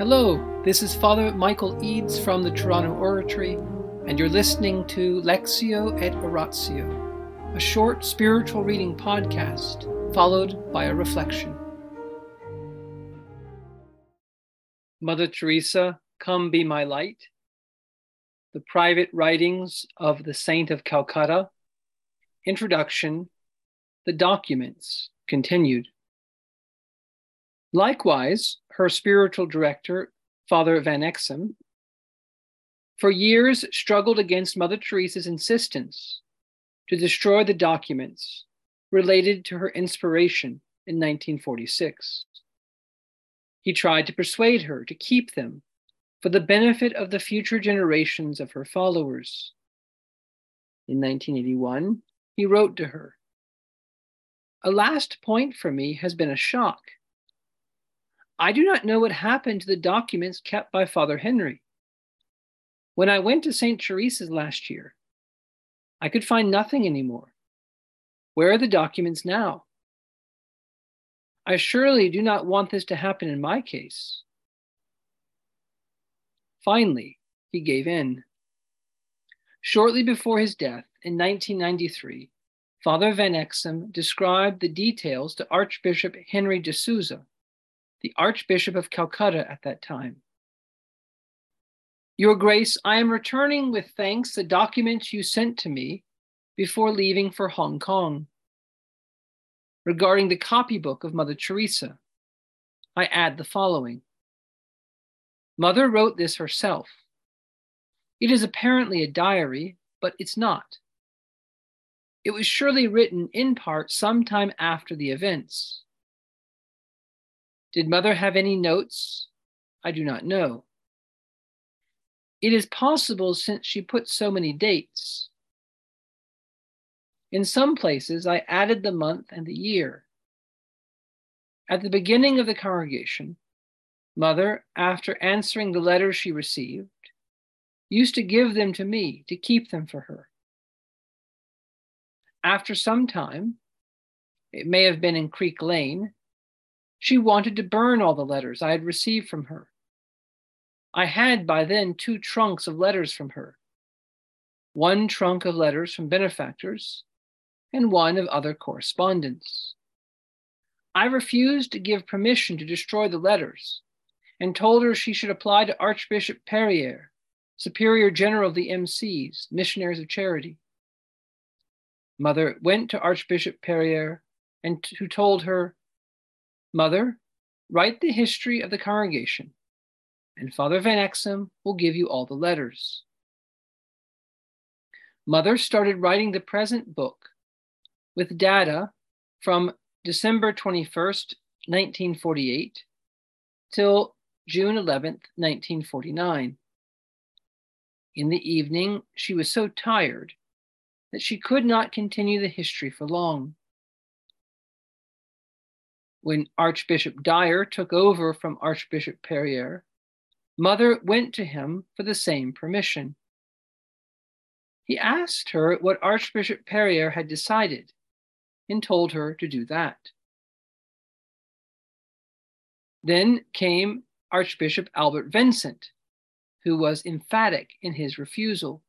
Hello, this is Father Michael Eads from the Toronto Oratory, and you're listening to Lectio et Oratio, a short spiritual reading podcast followed by a reflection. Mother Teresa, Come Be My Light, the private writings of the Saint of Calcutta, introduction, the documents continued. Likewise, her spiritual director, Father Van Exem, for years struggled against Mother Teresa's insistence to destroy the documents related to her inspiration in 1946. He tried to persuade her to keep them for the benefit of the future generations of her followers. In 1981, he wrote to her A last point for me has been a shock I do not know what happened to the documents kept by Father Henry. When I went to St. Teresa's last year, I could find nothing anymore. Where are the documents now? I surely do not want this to happen in my case. Finally, he gave in. Shortly before his death in 1993, Father Van Exem described the details to Archbishop Henry D'Souza, the Archbishop of Calcutta at that time. Your Grace, I am returning with thanks the documents you sent to me before leaving for Hong Kong. Regarding the copybook of Mother Teresa, I add the following Mother wrote this herself. It is apparently a diary, but it's not. It was surely written in part sometime after the events. Did mother have any notes? I do not know. It is possible since she put so many dates. In some places, I added the month and the year. At the beginning of the congregation, Mother, after answering the letters she received, used to give them to me to keep them for her. After some time, it may have been in Creek Lane, she wanted to burn all the letters I had received from her. I had by then two trunks of letters from her one trunk of letters from benefactors, and one of other correspondence. I refused to give permission to destroy the letters and told her she should apply to Archbishop Périer, Superior General of the MCs, Missionaries of Charity. Mother went to Archbishop Périer and who told her Mother, write the history of the congregation, and Father Van Exem will give you all the letters. Mother started writing the present book with data from December 21st, 1948, till June 11th, 1949. In the evening, she was so tired that she could not continue the history for long when Archbishop Dyer took over from Archbishop Périer, Mother went to him for the same permission. He asked her what Archbishop Périer had decided and told her to do that. Then came Archbishop Albert Vincent, who was emphatic in his refusal.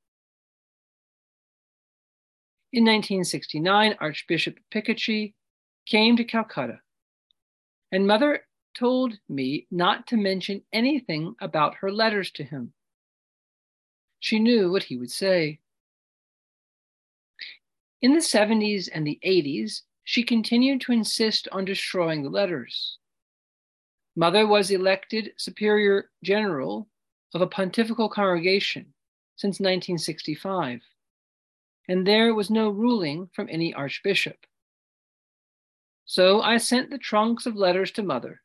In 1969, Archbishop Picachy came to Calcutta and mother told me not to mention anything about her letters to him. She knew what he would say. In the 70s and the 80s, she continued to insist on destroying the letters. Mother was elected Superior General of a pontifical congregation since 1965, and there was no ruling from any archbishop. So I sent the trunks of letters to mother.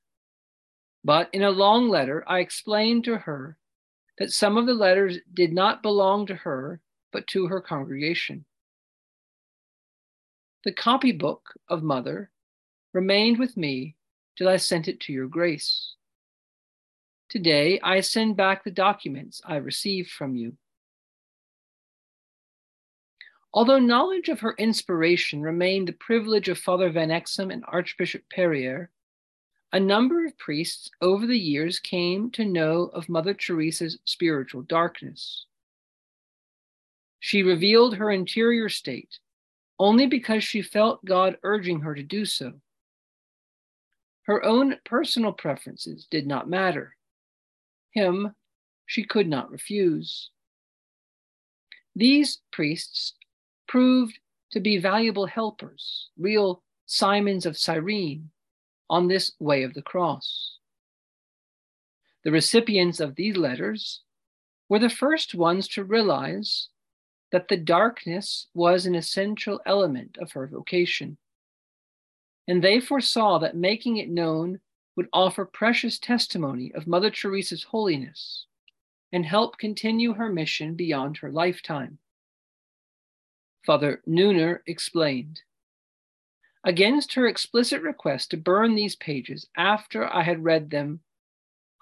But in a long letter, I explained to her that some of the letters did not belong to her, but to her congregation. The copybook of Mother remained with me till I sent it to your grace. Today, I send back the documents I received from you. Although knowledge of her inspiration remained the privilege of Father Van Exem and Archbishop Périer, a number of priests over the years came to know of Mother Teresa's spiritual darkness. She revealed her interior state only because she felt God urging her to do so. Her own personal preferences did not matter. Him she could not refuse. These priests proved to be valuable helpers, real Simons of Cyrene on this way of the cross. The recipients of these letters were the first ones to realize that the darkness was an essential element of her vocation. And they foresaw that making it known would offer precious testimony of Mother Teresa's holiness and help continue her mission beyond her lifetime. Father Neuner explained Against her explicit request to burn these pages after I had read them,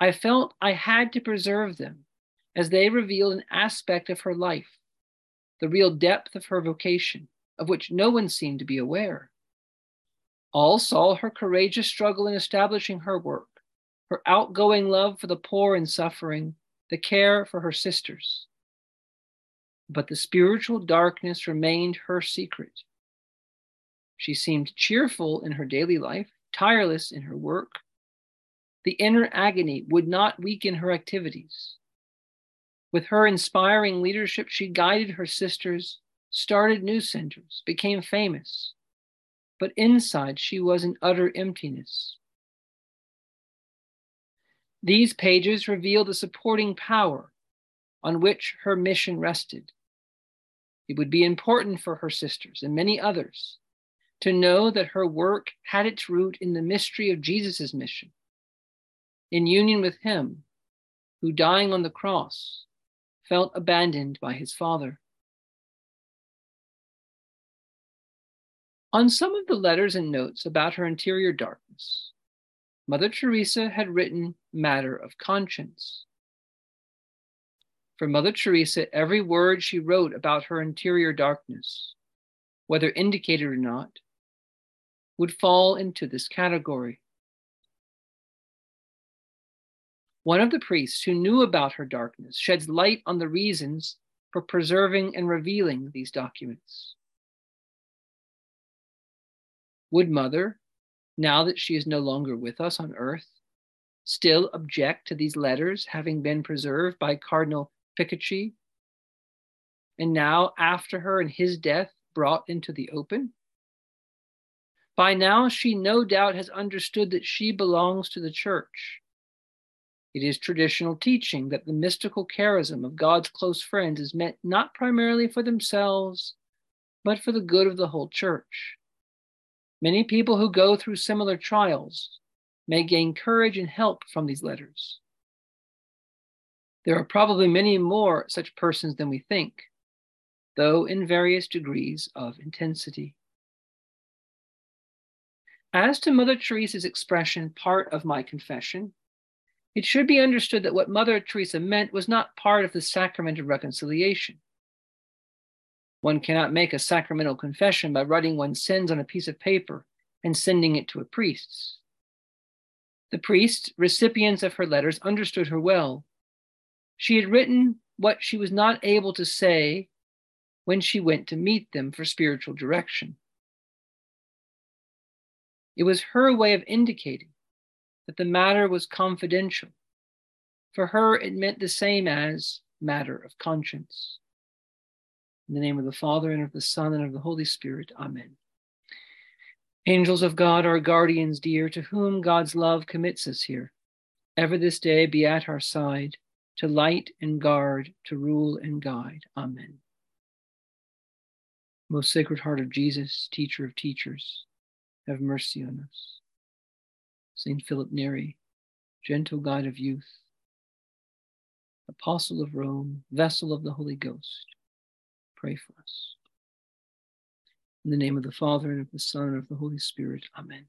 I felt I had to preserve them as they revealed an aspect of her life, the real depth of her vocation, of which no one seemed to be aware. All saw her courageous struggle in establishing her work, her outgoing love for the poor and suffering, the care for her sisters. But the spiritual darkness remained her secret she seemed cheerful in her daily life, tireless in her work. The inner agony would not weaken her activities. With her inspiring leadership, she guided her sisters, started new centers, became famous. But inside, she was in utter emptiness. These pages reveal the supporting power on which her mission rested. It would be important for her sisters and many others to know that her work had its root in the mystery of Jesus' mission, in union with him, who dying on the cross felt abandoned by his Father. On some of the letters and notes about her interior darkness, Mother Teresa had written matter of conscience. For Mother Teresa, every word she wrote about her interior darkness, whether indicated or not, would fall into this category. One of the priests who knew about her darkness sheds light on the reasons for preserving and revealing these documents. Would Mother, now that she is no longer with us on earth, still object to these letters having been preserved by Cardinal Picachy, and now, after her and his death, brought into the open? By now, she no doubt has understood that she belongs to the church. It is traditional teaching that the mystical charism of God's close friends is meant not primarily for themselves, but for the good of the whole church. Many people who go through similar trials may gain courage and help from these letters. There are probably many more such persons than we think, though in various degrees of intensity. As to Mother Teresa's expression, part of my confession, it should be understood that what Mother Teresa meant was not part of the sacrament of reconciliation. One cannot make a sacramental confession by writing one's sins on a piece of paper and sending it to a priest. The priests, recipients of her letters, understood her well. She had written what she was not able to say when she went to meet them for spiritual direction. It was her way of indicating that the matter was confidential. For her, it meant the same as matter of conscience. In the name of the Father, and of the Son, and of the Holy Spirit, Amen. Angels of God, our guardians dear, to whom God's love commits us here, ever this day be at our side, to light and guard, to rule and guide. Amen. Most Sacred Heart of Jesus, teacher of teachers, have mercy on us. Saint Philip Neri, gentle guide of youth, apostle of Rome, vessel of the Holy Ghost, pray for us. In the name of the Father, and of the Son, and of the Holy Spirit, Amen.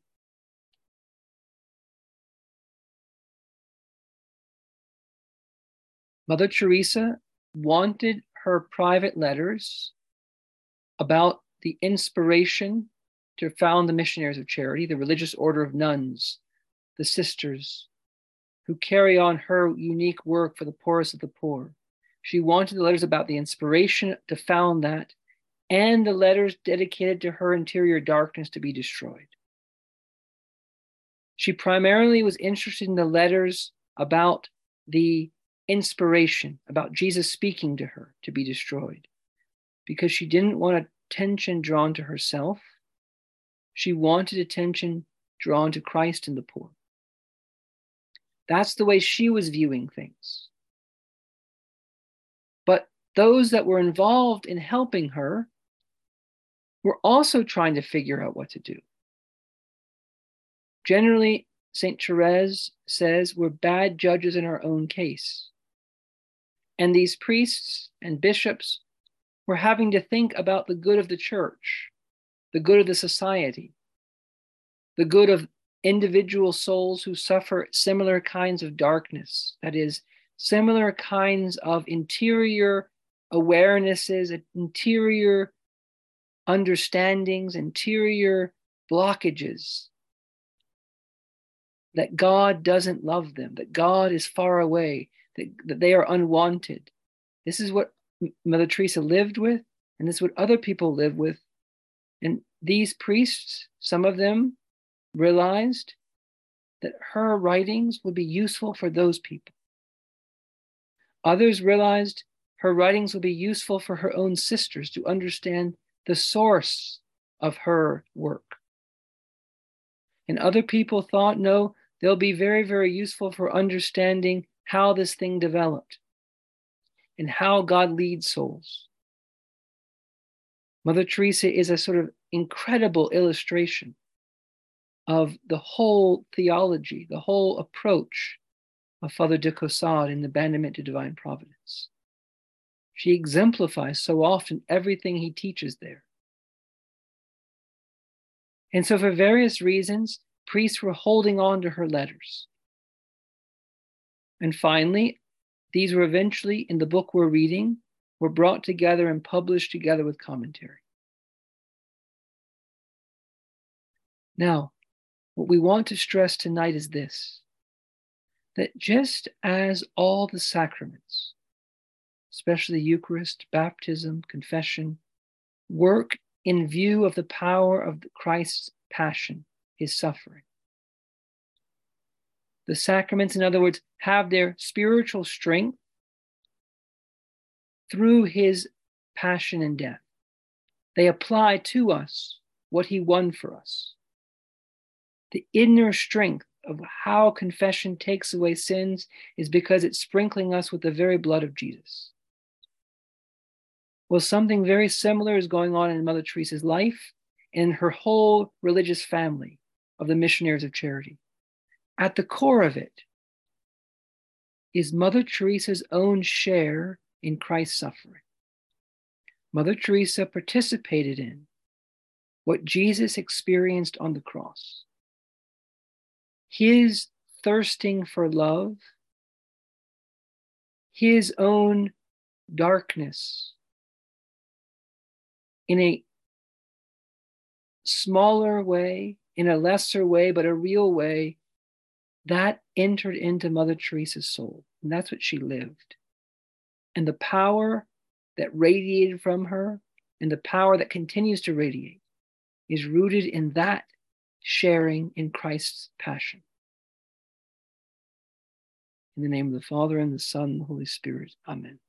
Mother Teresa wanted her private letters about the inspiration to found the Missionaries of Charity, the religious order of nuns the sisters who carry on her unique work for the poorest of the poor. She wanted the letters about the inspiration to found that and the letters dedicated to her interior darkness to be destroyed. She primarily was interested in the letters about the inspiration, about Jesus speaking to her to be destroyed, because she didn't want attention drawn to herself. She wanted attention drawn to Christ and the poor. That's the way she was viewing things. But those that were involved in helping her were also trying to figure out what to do. Generally, St. Therese says we're bad judges in our own case. And these priests and bishops were having to think about the good of the church, the good of the society, the good of individual souls who suffer similar kinds of darkness, that is, similar kinds of interior awarenesses, interior understandings, interior blockages that God doesn't love them, that God is far away, that, they are unwanted. This is what Mother Teresa lived with, and this is what other people live with. And these priests, some of them realized that her writings would be useful for those people. Others realized her writings would be useful for her own sisters to understand the source of her work. And other people thought, no, they'll be very, very useful for understanding how this thing developed and how God leads souls. Mother Teresa is a sort of incredible illustration of the whole theology, the whole approach of Father de Caussade in the Abandonment to Divine Providence. She exemplifies so often everything he teaches there. And so, for various reasons, priests were holding on to her letters. And finally, these were eventually, in the book we're reading, were brought together and published together with commentary. Now, what we want to stress tonight is this that just as all the sacraments, especially the Eucharist, baptism, confession, work in view of the power of Christ's passion, his suffering. The sacraments, in other words, have their spiritual strength through his passion and death. They apply to us what he won for us the inner strength of how confession takes away sins is because it's sprinkling us with the very blood of Jesus. Well, something very similar is going on in Mother Teresa's life and her whole religious family of the missionaries of charity. At the core of it is Mother Teresa's own share in Christ's suffering. Mother Teresa participated in what Jesus experienced on the cross his thirsting for love, his own darkness in a smaller way, in a lesser way, but a real way, that entered into Mother Teresa's soul. And that's what she lived. And the power that radiated from her and the power that continues to radiate is rooted in that sharing in Christ's passion. In the name of the Father, and the Son, and the Holy Spirit. Amen.